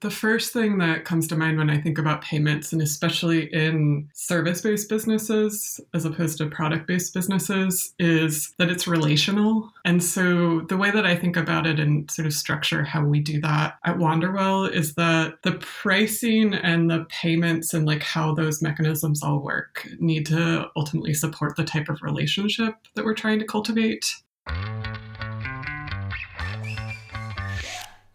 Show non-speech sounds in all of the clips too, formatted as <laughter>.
The first thing that comes to mind when I think about payments, and especially in service based businesses as opposed to product based businesses, is that it's relational. And so the way that I think about it and sort of structure how we do that at Wanderwell is that the pricing and the payments and like how those mechanisms all work need to ultimately support the type of relationship that we're trying to cultivate.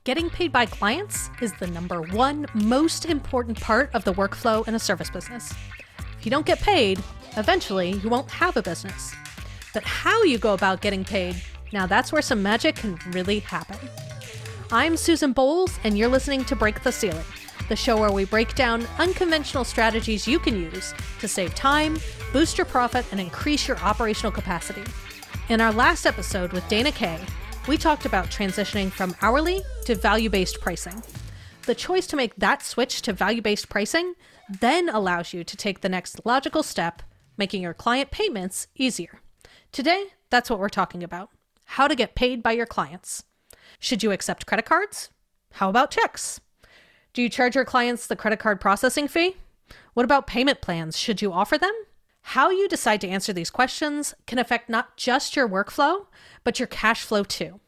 Getting paid by clients is the number one most important part of the workflow in a service business. If you don't get paid, eventually you won't have a business. But how you go about getting paid, now that's where some magic can really happen. I'm Susan Bowles, and you're listening to Break the Ceiling, the show where we break down unconventional strategies you can use to save time, boost your profit, and increase your operational capacity. In our last episode with Dana Kay, we talked about transitioning from hourly to value based pricing. The choice to make that switch to value based pricing then allows you to take the next logical step, making your client payments easier. Today, that's what we're talking about how to get paid by your clients. Should you accept credit cards? How about checks? Do you charge your clients the credit card processing fee? What about payment plans? Should you offer them? How you decide to answer these questions can affect not just your workflow, but your cash flow too.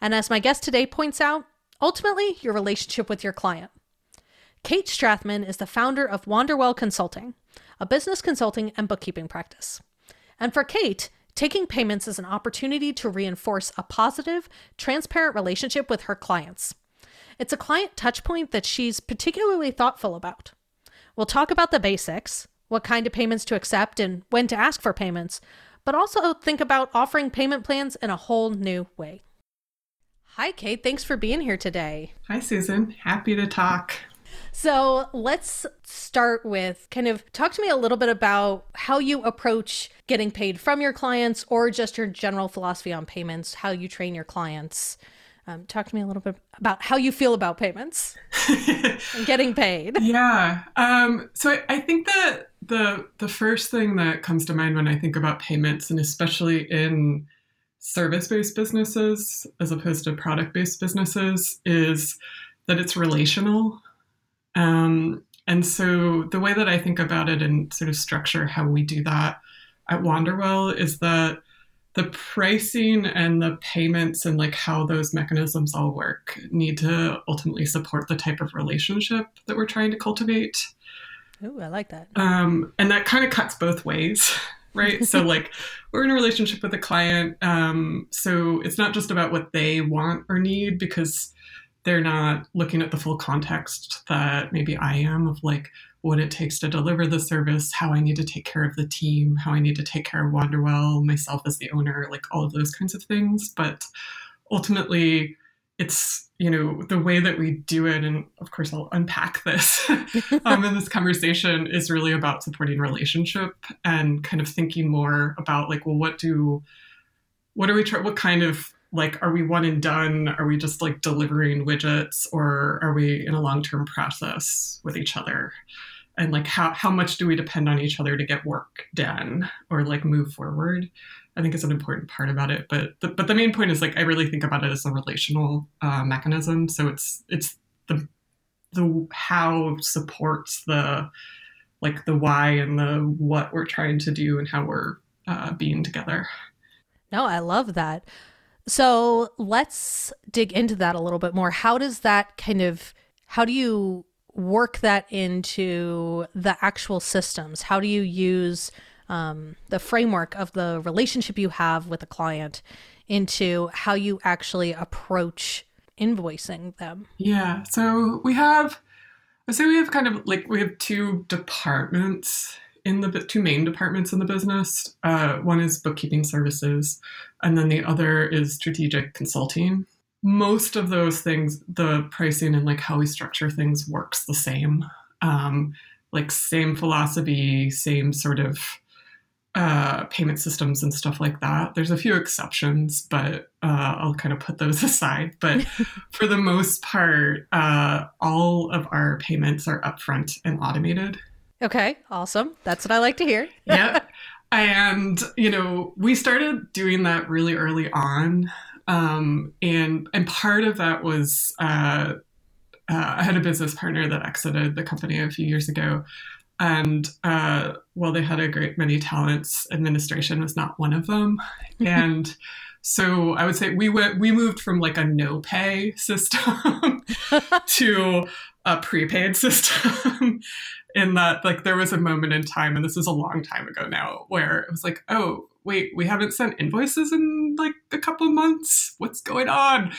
And as my guest today points out, ultimately, your relationship with your client. Kate Strathman is the founder of Wanderwell Consulting, a business consulting and bookkeeping practice. And for Kate, taking payments is an opportunity to reinforce a positive, transparent relationship with her clients. It's a client touchpoint that she's particularly thoughtful about. We'll talk about the basics, what kind of payments to accept, and when to ask for payments, but also think about offering payment plans in a whole new way. Hi, Kate. Thanks for being here today. Hi, Susan. Happy to talk. So let's start with kind of talk to me a little bit about how you approach getting paid from your clients or just your general philosophy on payments, how you train your clients. Um, talk to me a little bit about how you feel about payments <laughs> and getting paid. Yeah. Um, so I, I, think that the the first thing that comes to mind when I think about payments, and especially in service based businesses as opposed to product based businesses, is that it's relational. Um, and so the way that I think about it and sort of structure how we do that at Wanderwell is that the pricing and the payments and like how those mechanisms all work need to ultimately support the type of relationship that we're trying to cultivate. Oh, I like that. Um, and that kind of cuts both ways, <laughs> right? so <laughs> like we're in a relationship with a client, um, so it's not just about what they want or need because they're not looking at the full context that maybe I am of like what it takes to deliver the service, how I need to take care of the team, how I need to take care of Wanderwell, myself as the owner, like all of those kinds of things. But ultimately, it's you know the way that we do it and of course i'll unpack this <laughs> um, in this conversation is really about supporting relationship and kind of thinking more about like well what do what are we trying what kind of like are we one and done? Are we just like delivering widgets or are we in a long-term process with each other? And like how, how much do we depend on each other to get work done or like move forward i think is an important part about it but the, but the main point is like i really think about it as a relational uh, mechanism. So it's it's the the how supports the like the why and the what we're trying to do and how we're uh, being together. No i love that. So let's dig into that a little bit more. How does that kind of how do you work that into the actual systems? How do you use um, the framework of the relationship you have with a client into how you actually approach invoicing them? Yeah. So we have, I say we have kind of like, we have two departments in the two main departments in the business. Uh, one is bookkeeping services, and then the other is strategic consulting most of those things, the pricing and like how we structure things works the same. Um, like same philosophy, same sort of uh, payment systems and stuff like that. There's a few exceptions, but uh, I'll kind of put those <laughs> aside. But <laughs> for the most part, uh, all of our payments are upfront and automated. Okay, awesome. That's what I like to hear. <laughs> yeah. And, you know, we started doing that really early on. Um, and and part of that was uh, uh, I had a business partner that exited the company a few years ago. And uh, while they had a great many talents, administration was not one of them. <laughs> and so I would say we went, we moved from like a no pay system <laughs> to a prepaid system. in that, like, there was a moment in time, and this is a long time ago now, where it was like, oh, wait, we haven't sent invoices in like a couple months. What's going on?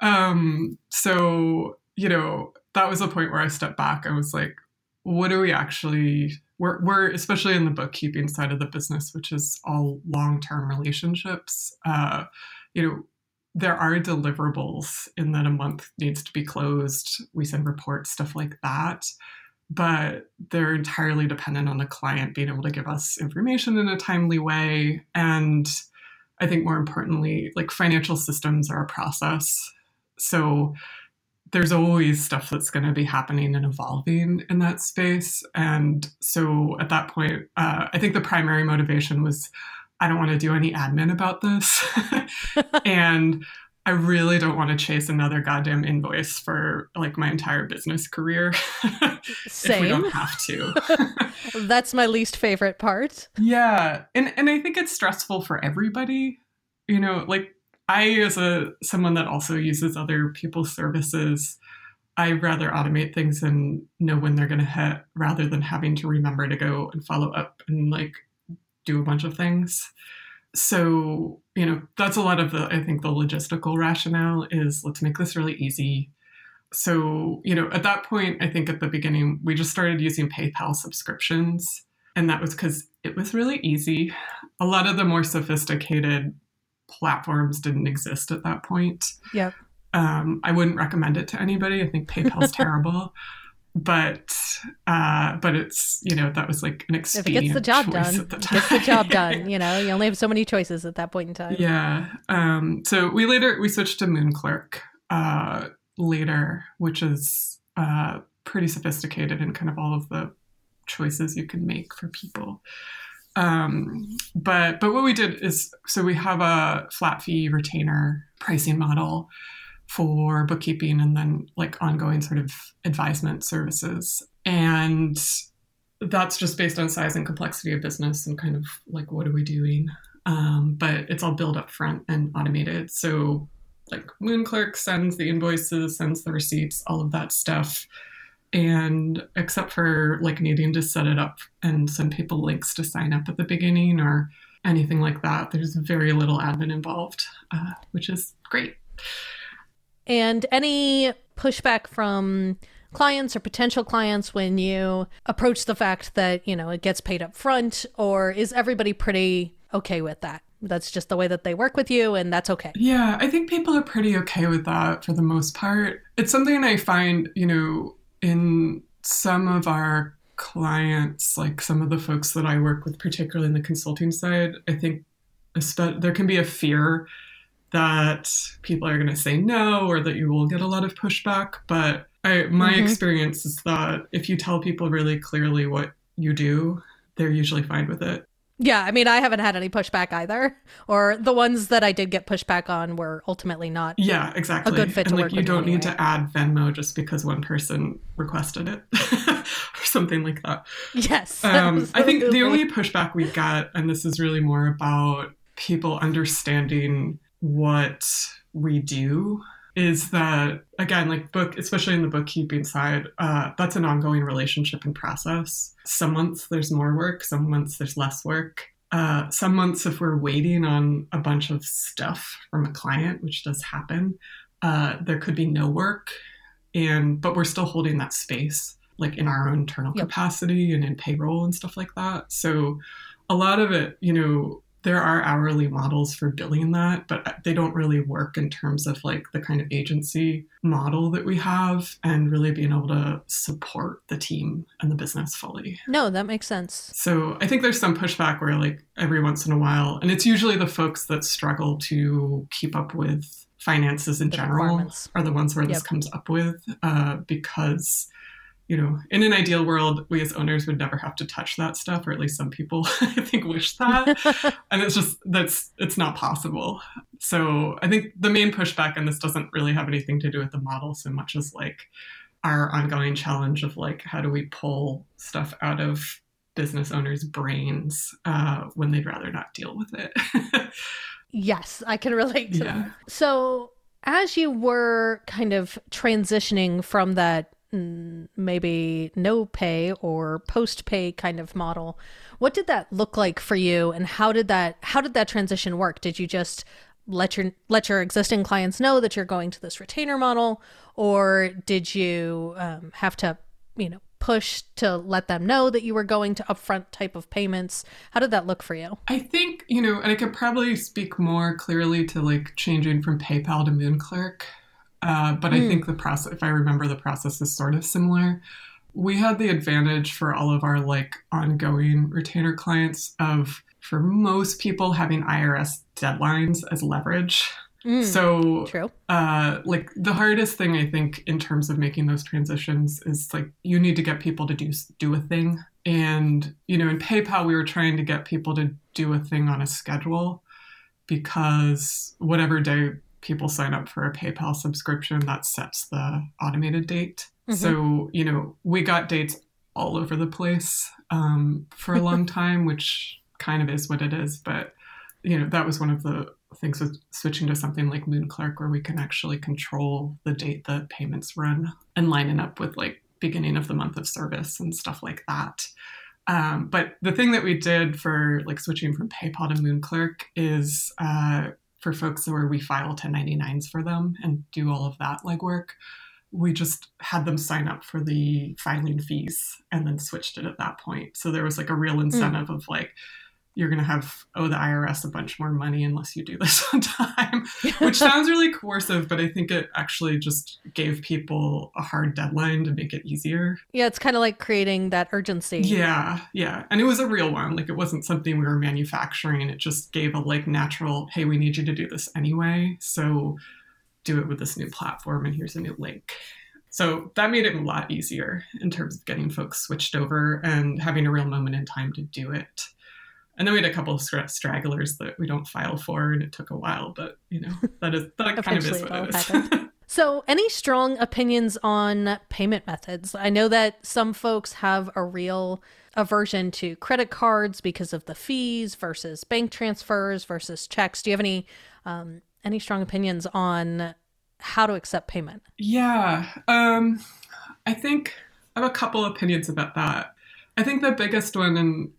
Um, so, you know, that was a point where I stepped back. I was like, what do we actually we're, we're especially in the bookkeeping side of the business which is all long-term relationships uh, you know there are deliverables in that a month needs to be closed. We send reports stuff like that. But they're entirely dependent on the client being able to give us information in a timely way. And i think more importantly like financial systems are a process. So there's always stuff that's going to be happening and evolving in that space. And so at that point, uh, I think the primary motivation was I don't want to do any admin about this. <laughs> and I really don't want to chase another goddamn invoice for like my entire business career. <laughs> Same. we don't have to. <laughs> That's my least favorite part. Yeah. And and I think it's stressful for everybody. You know, like I, as a someone that also uses other people's services, I rather automate things and know when they're going to hit rather than having to remember to go and follow up and like do a bunch of things. So, you know, that's a lot of the, I think, the logistical rationale is let's make this really easy. So, you know, at that point, I think at the beginning, we just started using PayPal subscriptions. And that was because it was really easy. A lot of the more sophisticated platforms didn't exist at that point. Yep. Um, I wouldn't recommend it to anybody. I think PayPal's <laughs> terrible. But uh, but it's you know that was like an expedient. If it gets the job done, the gets the job done. You know, you only have so many choices at that point in time. Yeah. Um, so we later we switched to MoonClerk uh, later, which is uh, pretty sophisticated in kind of all of the choices you can make for people. Um, but but what we did is so we have a flat fee retainer pricing model for bookkeeping and then like ongoing sort of advisement services. And that's just based on size and complexity of business and kind of like what are we doing? Um, but it's all built up front and automated. So like MoonClerk sends the invoices sends the receipts all of that stuff and except for like needing to set it up and send people links to sign up at the beginning or anything like that, there's very little admin involved, uh, which is great. And any pushback from clients or potential clients when you approach the fact that, you know, it gets paid up front, or is everybody pretty okay with that? That's just the way that they work with you, and that's okay. Yeah, I think people are pretty okay with that for the most part. It's something I find, you know, in some of our clients, like some of the folks that I work with, particularly in the consulting side, I think there can be a fear that people are going to say no or that you will get a lot of pushback. But I, my mm-hmm. experience is that if you tell people really clearly what you do, they're usually fine with it. Yeah, I mean, I haven't had any pushback either, or the ones that I did get pushback on were ultimately not. Yeah, exactly. A good fit to work. and to like, work you don't anyway. need to add Venmo just because one person requested it, <laughs> or something like that. Yes. <laughs> Um, I think the only pushback we get, and this is really more about people understanding what we do is that again like book especially in the bookkeeping side uh, that's an ongoing relationship and process. Some months there's more work some months there's less work. Uh, some months if we're waiting on a bunch of stuff from a client which does happen uh, there could be no work and but we're still holding that space like in our own internal Yep. capacity and in payroll and stuff like that. So a lot of it you know there are hourly models for billing that, but they don't really work in terms of like the kind of agency model that we have and really being able to support the team and the business fully. No, that makes sense. So I think there's some pushback where like every once in a while, and it's usually the folks that struggle to keep up with finances in The general are the ones where this comes up with uh, because you know in an ideal world we as owners would never have to touch that stuff or at least some people <laughs> i think wish that <laughs> and it's just that's it's not possible so i think the main pushback and this doesn't really have anything to do with the model so much as like our ongoing challenge of like how do we pull stuff out of business owners' brains uh, when they'd rather not deal with it. <laughs> yes, I can relate to Yeah. that. So, as you were kind of transitioning from that maybe no pay or post pay kind of model, what did that look like for you and how did that how did that transition work? Did you just let your let your existing clients know that you're going to this retainer model or did you um, have to, you know, push to let them know that you were going to upfront type of payments? How did that look for you? I think, you know, and I could probably speak more clearly to like changing from PayPal to Moonclerk. Uh, but I Hmm. think the process, if I remember, the process is sort of similar. We had the advantage for all of our like ongoing retainer clients of, for most people, having IRS deadlines as leverage. Mm, So true. uh, like the hardest thing I think in terms of making those transitions is like you need to get people to do do a thing, and you know in PayPal we were trying to get people to do a thing on a schedule because whatever day people sign up for a PayPal subscription that sets the automated date. Mhm. So you know we got dates all over the place um, for a long <laughs> time, which kind of is what it is, but you know that was one of the things with switching to something like Moonclerk where we can actually control the date the payments run and line it up with like beginning of the month of service and stuff like that. Um, but the thing that we did for like switching from PayPal to Moonclerk is uh, for folks where we file 1099s for them and do all of that legwork. We just had them sign up for the filing fees and then switched it at that point. So there was like a real hmm. incentive of like, you're going to have owe the IRS a bunch more money unless you do this <laughs> on time, <laughs> which sounds really coercive, but I think it actually just gave people a hard deadline to make it easier. Yeah, it's kind of like creating that urgency. Yeah, yeah. And it was a real one. Like it wasn't something we were manufacturing. It just gave a like natural, hey, we need you to do this anyway. So do it with this new platform and here's a new link. So that made it a lot easier in terms of getting folks switched over and having a real moment in time to do it. And then we had a couple of stra- stragglers that we don't file for, and it took a while. But you know, that is that kind of is what it. <laughs> So, any strong opinions on payment methods? I know that some folks have a real aversion to credit cards because of the fees versus bank transfers versus checks. Do you have any um, any strong opinions on how to accept payment? Yeah, um, I think I have a couple opinions about that. I think the biggest one, and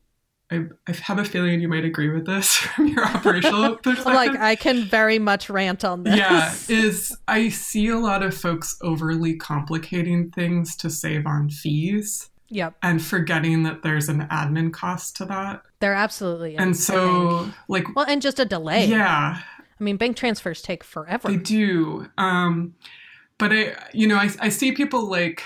I, I have a feeling you might agree with this <laughs> from your operational <laughs> perspective. Like, I can very much rant on this. yeah, is I see a lot of folks overly complicating things to save on fees Yep. and forgetting that there's an admin cost to that. There absolutely is. And so, like, well, and just a delay. yeah, I mean, bank transfers take forever. They do. Um, but I, you know, I, I see people like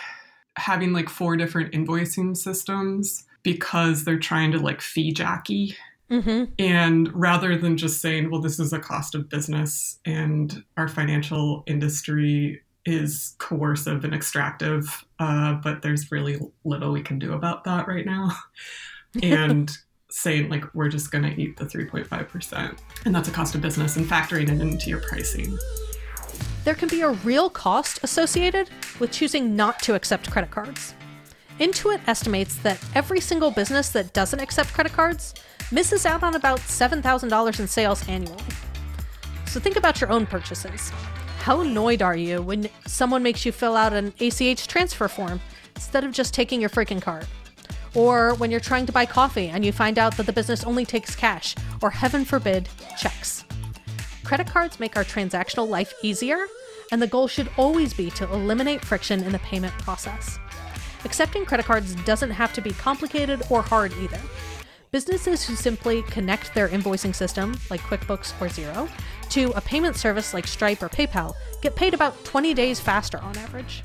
having like four different invoicing systems because they're trying to like fee jacky. hmm And rather than just saying, well, this is a cost of business and our financial industry is coercive and extractive, uh, but there's really little we can do about that right now. <laughs> and saying, like, we're just going to eat the 3.5%, and that's a cost of business, and factoring it into your pricing. There can be a real cost associated with choosing not to accept credit cards. Intuit estimates that every single business that doesn't accept credit cards misses out on about $7,000 in sales annually. So think about your own purchases. How annoyed are you when someone makes you fill out an ACH transfer form instead of just taking your freaking card? Or when you're trying to buy coffee and you find out that the business only takes cash, or heaven forbid, checks. Credit cards make our transactional life easier, and the goal should always be to eliminate friction in the payment process. Accepting credit cards doesn't have to be complicated or hard either. Businesses who simply connect their invoicing system, like QuickBooks or Xero, to a payment service like Stripe or PayPal get paid about 20 days faster on average.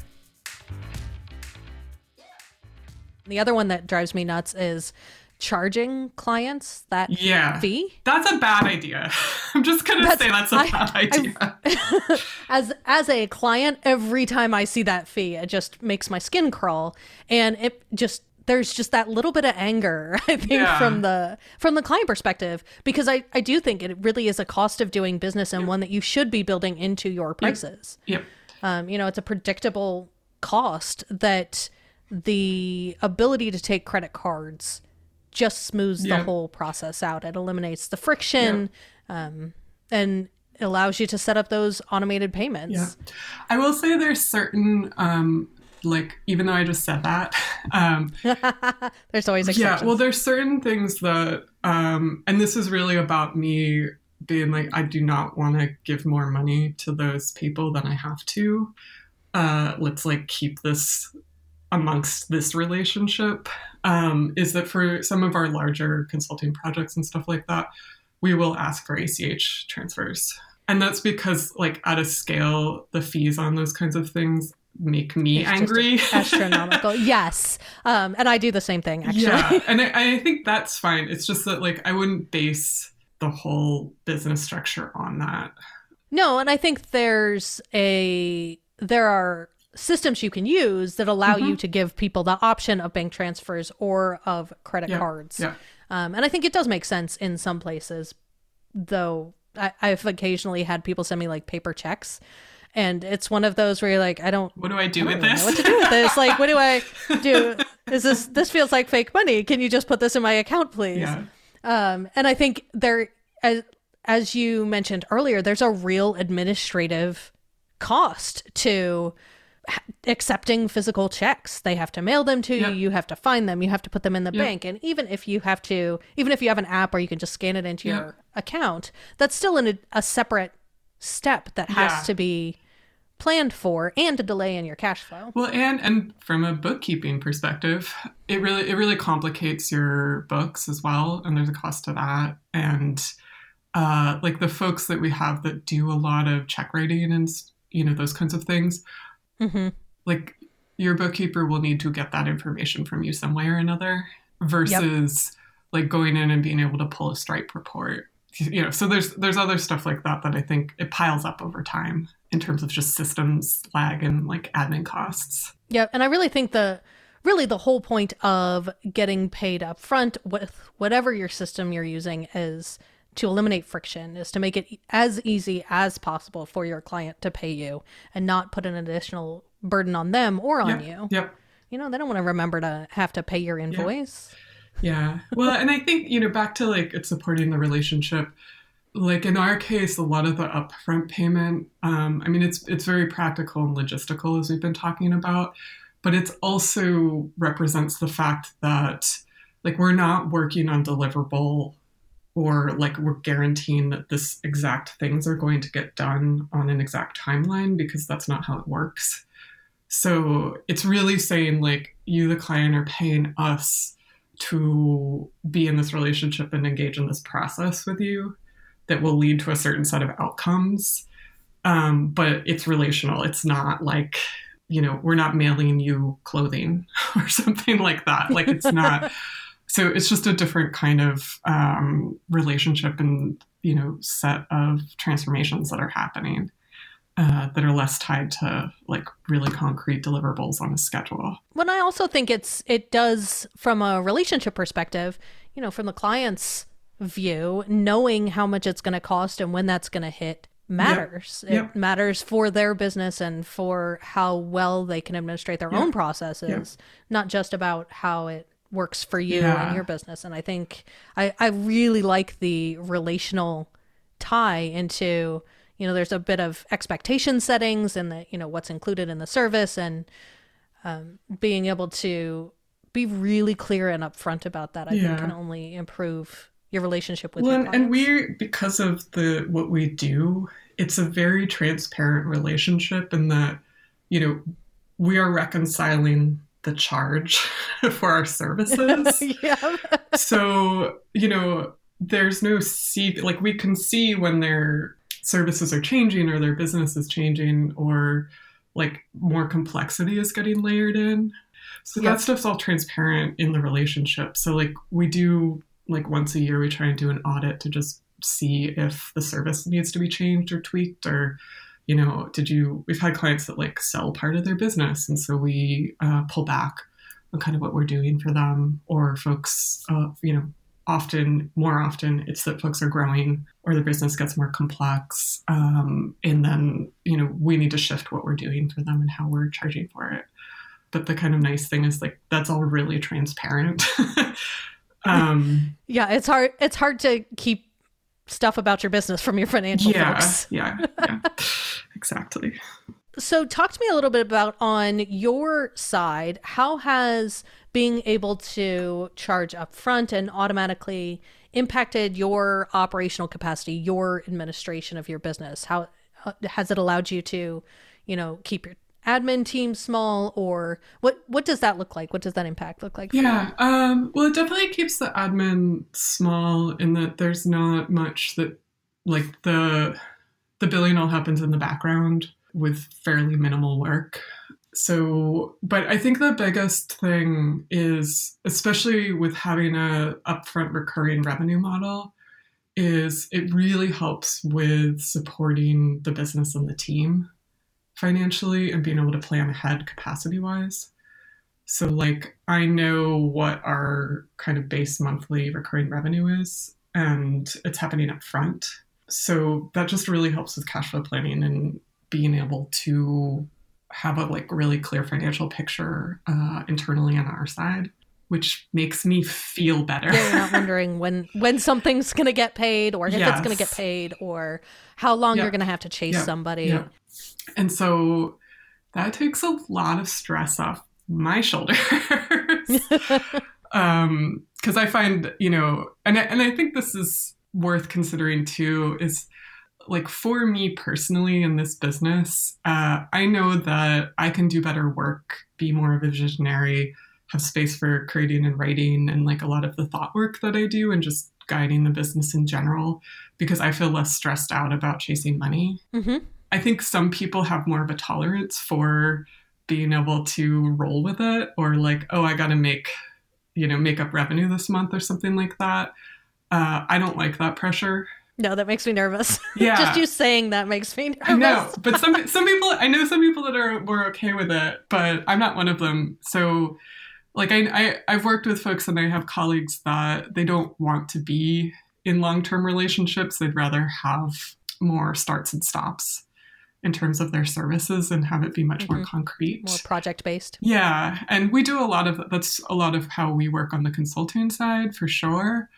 The other one that drives me nuts is charging clients that Yeah. fee. That's a bad idea. <laughs> I'm just going to That's- say that's a I- bad I- idea. <laughs> as as a client every time i see that fee it just makes my skin crawl and it just there's just that little bit of anger <laughs> i think Yeah. from the from the client perspective because i i do think it really is a cost of doing business and one that you should be building into your prices yep. um you know it's a predictable cost that the ability to take credit cards just smooths Yeah. the whole process out. It eliminates the friction um, and allows you to set up those automated payments. Yeah. I will say there's certain, um, like, even though I just said that, <laughs> um, <laughs> There's always exceptions. yeah, well, there's certain things that, um, and this is really about me being like, I do not want to give more money to those people than I have to. Uh, let's like keep this amongst this relationship. Um, is that for some of our larger consulting projects and stuff like that, we will ask for ACH transfers. And that's because, like, at a scale, the fees on those kinds of things make me It's angry. <laughs> astronomical. yes. Um, and I do the same thing, actually. Yeah, <laughs> and I, I think that's fine. It's just that like I wouldn't base the whole business structure on that. No, and I think there's a there are systems you can use that allow Mm-hmm. you to give people the option of bank transfers or of credit Yeah, cards. yeah. Um, and I think it does make sense in some places, though I, I've occasionally had people send me like paper checks. And it's one of those where you're like, I don't What do I do I with really this? what to do with this. <laughs> Like, what do I do? Is this this feels like fake money? Can you just put this in my account, please? yeah, Um, and I think there, as, as you mentioned earlier, there's a real administrative cost to accepting physical checks. They have to mail them to you. You have to find them. You have to put them in the Yep. bank. And even if you have to, even if you have an app where you can just scan it into Yep. your account, that's still in a, a separate step that has Yeah. to be planned for and a delay in your cash flow. Well, and and from a bookkeeping perspective, it really it really complicates your books as well, and there's a cost to that. And uh, like the folks that we have that do a lot of check writing and you know those kinds of things, hmm like your bookkeeper will need to get that information from you some way or another versus like going in and being able to pull a stripe report. You know so there's there's other stuff like that that i think it piles up over time in terms of just systems lag and like admin costs. Yeah, and I really think the really the whole point of getting paid up front with whatever your system you're using is to eliminate friction is to make it as easy as possible for your client to pay you and not put an additional burden on them or on yep, you. yep You know, they don't want to remember to have to pay your invoice. Yeah. Well, and I think, you know, back to like it's supporting the relationship. Like in our case, a lot of the upfront payment, um, I mean, it's it's very practical and logistical as we've been talking about, but it's also represents the fact that like we're not working on deliverable or like we're guaranteeing that this exact things are going to get done on an exact timeline because that's not how it works. So it's really saying like you, the client, are paying us to be in this relationship and engage in this process with you that will lead to a certain set of outcomes. Um, but it's relational. It's not like, you know, we're not mailing you clothing <laughs> or something like that. Like it's not. <laughs> so it's just a different kind of um, relationship and, you know, set of transformations that are happening. Uh, that are less tied to like really concrete deliverables on a schedule. But I also think it's it does from a relationship perspective, you know, from the client's view, knowing how much it's going to cost and when that's going to hit matters. Yep. It matters for their business and for how well they can administrate their Yeah. own processes, not just about how it works for you Yeah. and your business. And I think I, I really like the relational tie into you know there's a bit of expectation settings and the you know what's included in the service and um, being able to be really clear and upfront about that i Yeah. think can only improve your relationship with well, your and, and we're because of the what we do, it's a very transparent relationship in that, you know, we are reconciling the charge <laughs> for our <laughs> services. yeah so, you know, there's no see like we can see when their services are changing or their business is changing or like more complexity is getting layered in. So Yep. that stuff's all transparent in the relationship. So like we do like once a year we try and do an audit to just see if the service needs to be changed or tweaked or you know did you we've had clients that like sell part of their business and so we uh, pull back on kind of what we're doing for them or folks uh, you know often more often it's that folks are growing or the business gets more complex um, and then you know we need to shift what we're doing for them and how we're charging for it but the kind of nice thing is like that's all really transparent. <laughs> um, yeah, it's hard. It's hard to keep stuff about your business from your financial yeah, folks. Yeah, yeah, <laughs> exactly. So, talk to me a little bit about on your side. How has being able to charge upfront and automatically impacted your operational capacity, your administration of your business? How uh, has it allowed you to, you know, keep your admin team small or what what does that look like? What does that impact look like yeah um, well it definitely keeps the admin small in that there's not much that like the the billing all happens in the background with fairly minimal work. So but i think the biggest thing is especially with having a upfront recurring revenue model is it really helps with supporting the business and the team financially and being able to plan ahead capacity wise. So, like, I know what our kind of base monthly recurring revenue is, and it's happening up front. So, that just really helps with cash flow planning and being able to have a like really clear financial picture uh, internally on our side which makes me feel better. yeah, you're not <laughs> wondering when when something's going to get paid or if yes. it's going to get paid or how long you're going to have to chase somebody. And so that takes a lot of stress off my shoulders. <laughs> um because I find, you know, and I, and I think this is worth considering too is like for me personally in this business, uh, I know that I can do better work, be more of a visionary, have space for creating and writing and like a lot of the thought work that I do and just guiding the business in general because I feel less stressed out about chasing money. Mm-hmm. I think some people have more of a tolerance for being able to roll with it or like, oh, I got to make, you know, make up revenue this month or something like that. Uh, I don't like that pressure. No, that makes me nervous. <laughs> Yeah. Just you saying that makes me nervous. I know, but some <laughs> some people I know some people that are more okay with it, but I'm not one of them. So like I, I I've worked with folks and I have colleagues that they don't want to be in long-term relationships. They'd rather have more starts and stops in terms of their services and have it be much mm-hmm. more concrete. More project based yeah and we do a lot of that's a lot of how we work on the consulting side for sure.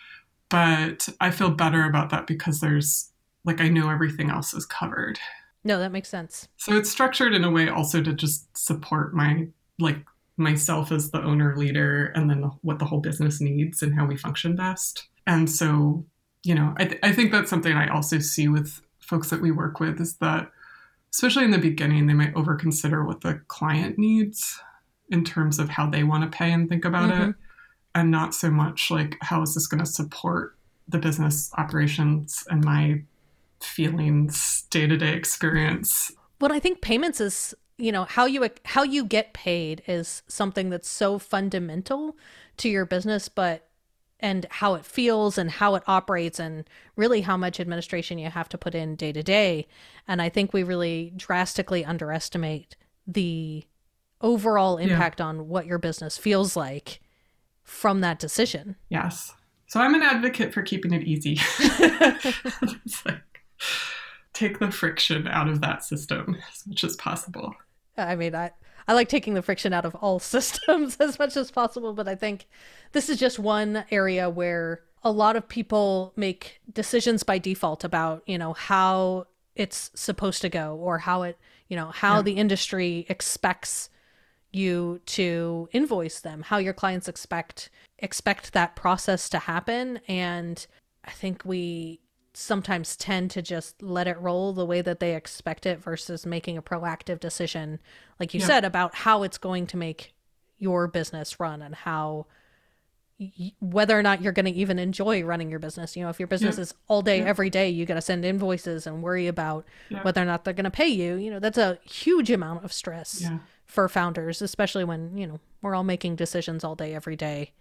But i feel better about that because there's like i know everything else is covered. No that makes sense. So it's structured in a way also to just support my like myself as the owner leader and then what the whole business needs and how we function best. And so, you know, I, th- I think that's something I also see with folks that we work with is that, especially in the beginning, they might overconsider what the client needs in terms of how they want to pay and think about mm-hmm. it, and not so much like, how is this going to support the business operations and my feelings, day to day experience. Well, I think payments is you know how you how you get paid is something that's so fundamental to your business but and how it feels and how it operates and really how much administration you have to put in day to day. And i think we really drastically underestimate the overall impact yeah. on what your business feels like from that decision. Yes. So i'm an advocate for keeping it easy. <laughs> <laughs> Like, take the friction out of that system as much as possible I mean, I I like taking the friction out of all <laughs> systems as much as possible, but I think this is just one area where a lot of people make decisions by default about, you know, how it's supposed to go or how it, you know, how yeah. the industry expects you to invoice them, how your clients expect expect that process to happen and I think we sometimes tend to just let it roll the way that they expect it versus making a proactive decision like you yeah. said about how it's going to make your business run and how y- whether or not you're going to even enjoy running your business. You know if your business yeah. is all day yeah. every day you got to send invoices and worry about whether or not they're going to pay you. You know that's a huge amount of stress for founders especially when you know we're all making decisions all day every day.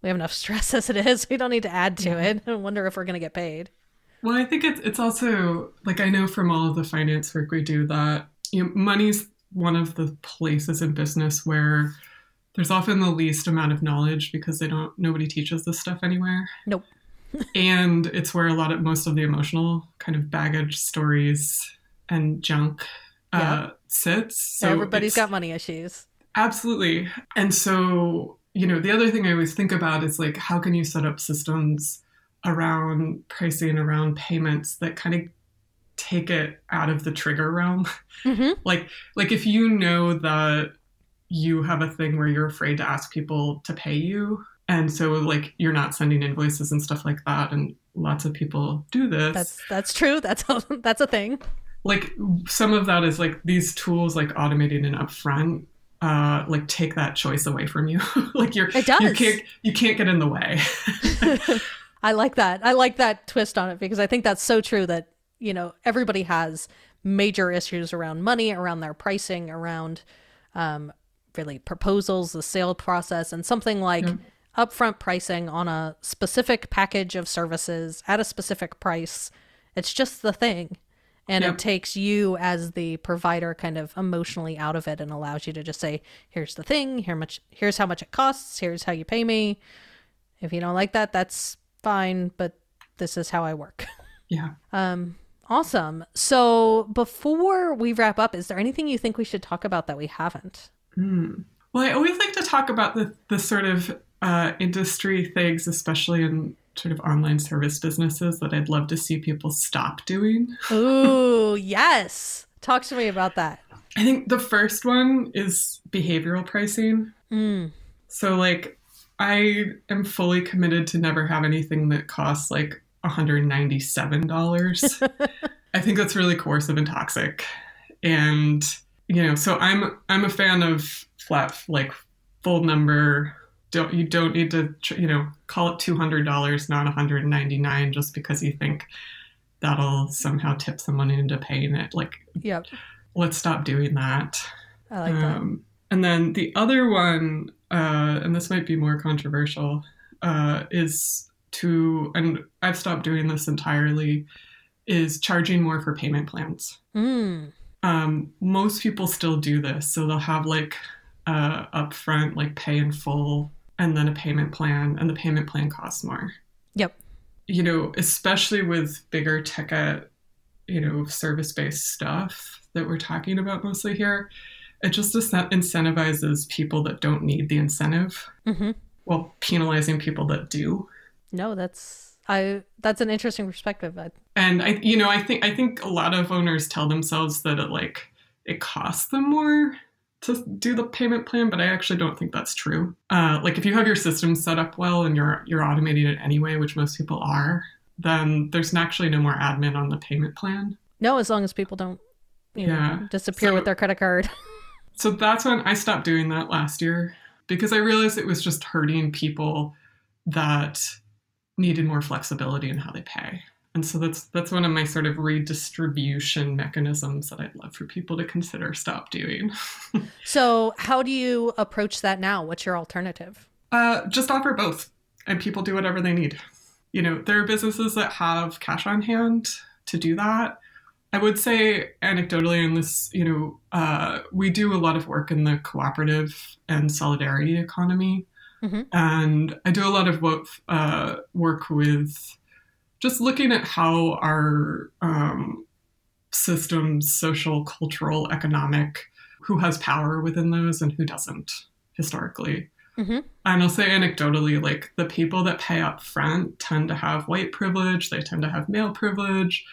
We have enough <laughs> stress as it is. We don't need to add to it. And wonder if we're going to get paid well, I think it's it's also like I know from all of the finance work we do that you know money's one of the places in business where there's often the least amount of knowledge because they don't nobody teaches this stuff anywhere. Nope. <laughs> <laughs> and it's where a lot of most of the emotional kind of baggage stories and junk uh, sits. So everybody's got money issues. Absolutely. And so, you know, the other thing I always think about is like, how can you set up systems around pricing, around payments that kind of take it out of the trigger realm? <laughs> Mm-hmm. like, like if you know that you have a thing where you're afraid to ask people to pay you, and so like you're not sending invoices and stuff like that, and lots of people do this. That's that's true. <laughs> That's a, that's a thing. like some of that is like these tools like automating and upfront uh like take that choice away from you <laughs> like you're It does. you can't you can't get in the way I like that. I like that twist on it because I think that's so true that, you know, everybody has major issues around money, around their pricing, around um, really proposals, the sale process, and something like upfront pricing on a specific package of services at a specific price. It's just the thing. And Yep. it takes you as the provider kind of emotionally out of it and allows you to just say, here's the thing, here much here's how much it costs, here's how you pay me. If you don't like that, that's fine, but this is how I work. yeah Um, awesome. So before we wrap up, is there anything you think we should talk about that we haven't? Hmm. well i always like to talk about the the sort of uh industry things especially in sort of online service businesses that i'd love to see people stop doing Ooh, <laughs> yes. Talk to me about that. i think the first one is behavioral pricing Mm. So like I am fully committed to never have anything that costs like $197. <laughs> I think that's really coercive and toxic. And you know, so I'm I'm a fan of flat like full number don't you don't need to you know call it $200 not 199 just because you think that'll somehow tip someone into paying it like Yep. let's stop doing that I like that. um, and then the other one, uh, and this might be more controversial, uh, is to, and I've stopped doing this entirely, is charging more for payment plans. Mm. Um, most people still do this. So they'll have like uh, upfront, like pay in full, and then a payment plan, and the payment plan costs more. Yep. You know, especially with bigger ticket, you know, service based stuff that we're talking about mostly here, it just incentivizes people that don't need the incentive hmm while penalizing people that do. No, that's I. That's an interesting perspective. And I, you know, I think I think a lot of owners tell themselves that it like it costs them more to do the payment plan, but I actually don't think that's true. Uh, like if you have your system set up well and you're you're automating it anyway, which most people are, then there's actually no more admin on the payment plan. no, as long as people don't, you Yeah. know, disappear So- with their credit card. <laughs> So that's when I stopped doing that last year because I realized it was just hurting people that needed more flexibility in how they pay. And so that's that's one of my sort of redistribution mechanisms that I'd love for people to consider stop doing. <laughs> so, how do you approach that now? What's your alternative? Uh, just offer both, and people do whatever they need. You know, there are businesses that have cash on hand to do that. I would say anecdotally in this, you know, uh, we do a lot of work in the cooperative and solidarity economy. Mhm. And I do a lot of work, uh, work with just looking at how our um, systems, social, cultural, economic, who has power within those and who doesn't historically. Mhm. And I'll say anecdotally, like the people that pay up front tend to have white privilege, they tend to have male privilege.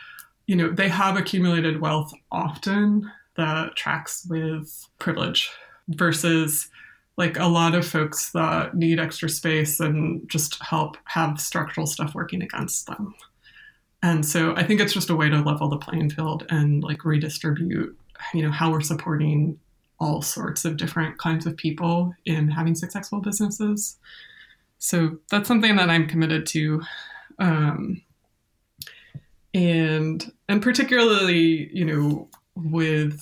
You know, they have accumulated wealth often that tracks with privilege versus like a lot of folks that need extra space and just help have structural stuff working against them. And so I think it's just a way to level the playing field and like redistribute, you know, how we're supporting all sorts of different kinds of people in having successful businesses. So that's something that I'm committed to. Um, and and particularly, you know, with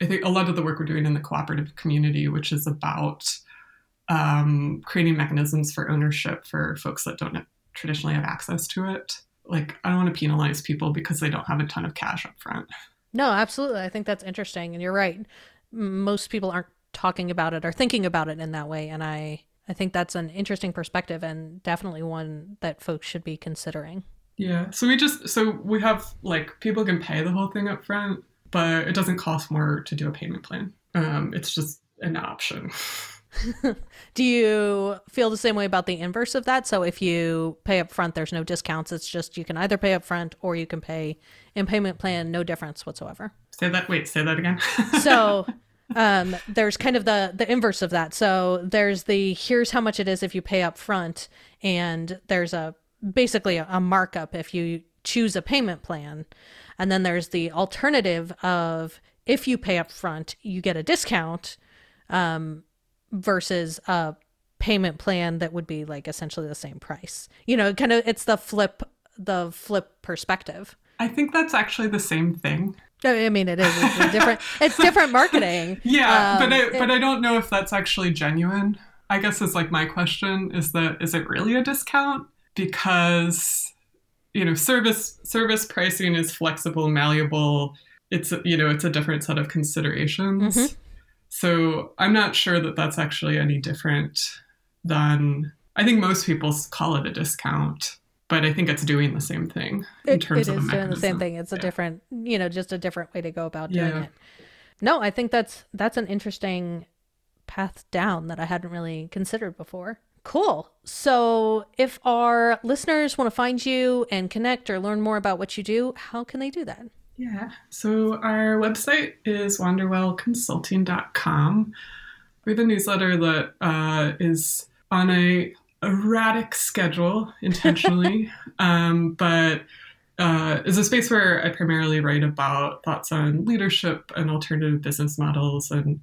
I think a lot of the work we're doing in the cooperative community, which is about um, creating mechanisms for ownership for folks that don't traditionally have access to it. Like, I don't want to penalize people because they don't have a ton of cash up front. No, absolutely. I think that's interesting, and you're right. Most people aren't talking about it or thinking about it in that way, and I I think that's an interesting perspective and definitely one that folks should be considering. Yeah. So we just so we have like people can pay the whole thing up front, but it doesn't cost more to do a payment plan. Um, it's just an option. <laughs> Do you feel the same way about the inverse of that? So if you pay up front, there's no discounts. It's just you can either pay up front or you can pay in payment plan, no difference whatsoever. Say that. Wait, say that again. <laughs> so um, there's kind of the the inverse of that. So there's the here's how much it is if you pay up front, and there's a basically a, a markup if you choose a payment plan, and then there's the alternative of if you pay up front, you get a discount. Um, versus a payment plan that would be like essentially the same price. You know, kind of it's the flip the flip perspective. I think that's actually the same thing. I mean, it is it's different. it's different marketing. <laughs> Yeah, um, but I, but I don't know if that's actually genuine. I guess is like my question is that is it really a discount because you know service service pricing is flexible, malleable. It's you know it's a different set of considerations. Mm-hmm. So I'm not sure that that's actually any different than I think most people call it a discount, but I think it's doing the same thing in it, terms it of is doing the same thing. It's a yeah. different, you know, just a different way to go about doing yeah. it. No, I think that's that's an interesting path down that I hadn't really considered before. Cool. So, if our listeners want to find you and connect or learn more about what you do, how can they do that? Yeah. So our website is wanderwellconsulting.com. We have a newsletter that uh, is on a erratic schedule intentionally, <laughs> um, but uh, is a space where I primarily write about thoughts on leadership and alternative business models and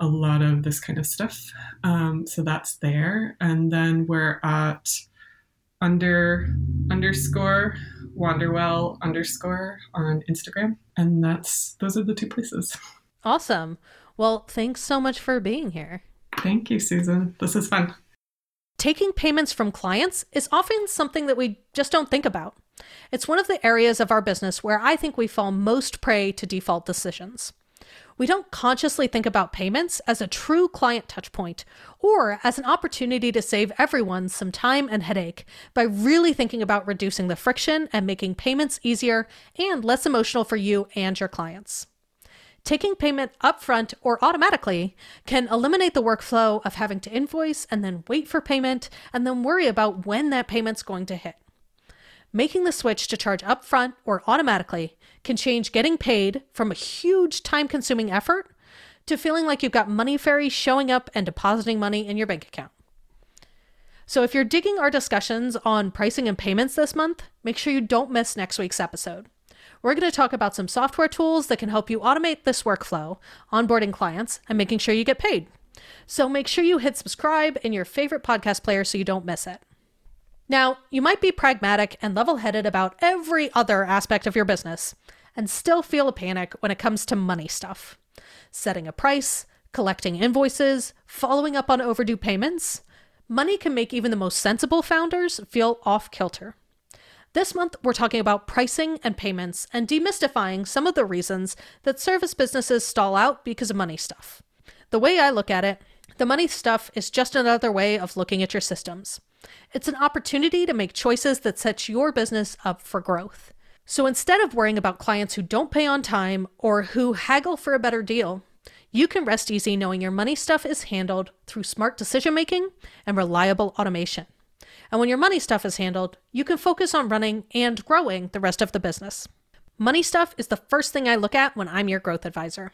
a lot of this kind of stuff. Um, so that's there. And then we're at under underscore wanderwell underscore on Instagram. And that's those are the two places. Awesome. Well, thanks so much for being here. Thank you, Susan. This is fun. Taking payments from clients is often something that we just don't think about. It's one of the areas of our business where I think we fall most prey to default decisions we don't consciously think about payments as a true client touchpoint or as an opportunity to save everyone some time and headache by really thinking about reducing the friction and making payments easier and less emotional for you and your clients. Taking payment upfront or automatically can eliminate the workflow of having to invoice and then wait for payment and then worry about when that payment's going to hit. Making the switch to charge upfront or automatically can change getting paid from a huge time consuming effort to feeling like you've got money fairies showing up and depositing money in your bank account. So, if you're digging our discussions on pricing and payments this month, make sure you don't miss next week's episode. We're going to talk about some software tools that can help you automate this workflow, onboarding clients, and making sure you get paid. So, make sure you hit subscribe in your favorite podcast player so you don't miss it. Now, you might be pragmatic and level headed about every other aspect of your business and still feel a panic when it comes to money stuff. Setting a price, collecting invoices, following up on overdue payments. Money can make even the most sensible founders feel off kilter. This month, we're talking about pricing and payments and demystifying some of the reasons that service businesses stall out because of money stuff. The way I look at it, the money stuff is just another way of looking at your systems. It's an opportunity to make choices that sets your business up for growth. So instead of worrying about clients who don't pay on time or who haggle for a better deal, you can rest easy knowing your money stuff is handled through smart decision making and reliable automation. And when your money stuff is handled, you can focus on running and growing the rest of the business. Money stuff is the first thing I look at when I'm your growth advisor.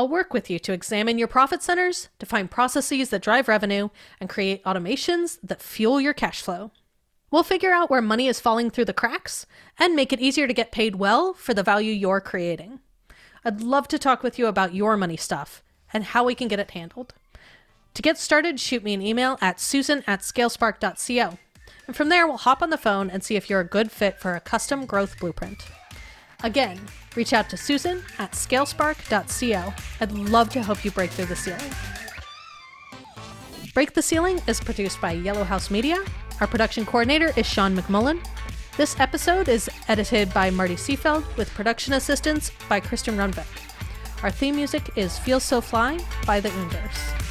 I'll work with you to examine your profit centers, define processes that drive revenue, and create automations that fuel your cash flow. We'll figure out where money is falling through the cracks and make it easier to get paid well for the value you're creating. I'd love to talk with you about your money stuff and how we can get it handled. To get started, shoot me an email at susan at scalespark.co. And from there, we'll hop on the phone and see if you're a good fit for a custom growth blueprint. Again, reach out to Susan at scalespark.co. I'd love to help you break through the ceiling. Break the Ceiling is produced by Yellow House Media. Our production coordinator is Sean McMullen. This episode is edited by Marty Seafeld with production assistance by Kristen Runbeck. Our theme music is Feel So Fly by the Oonders.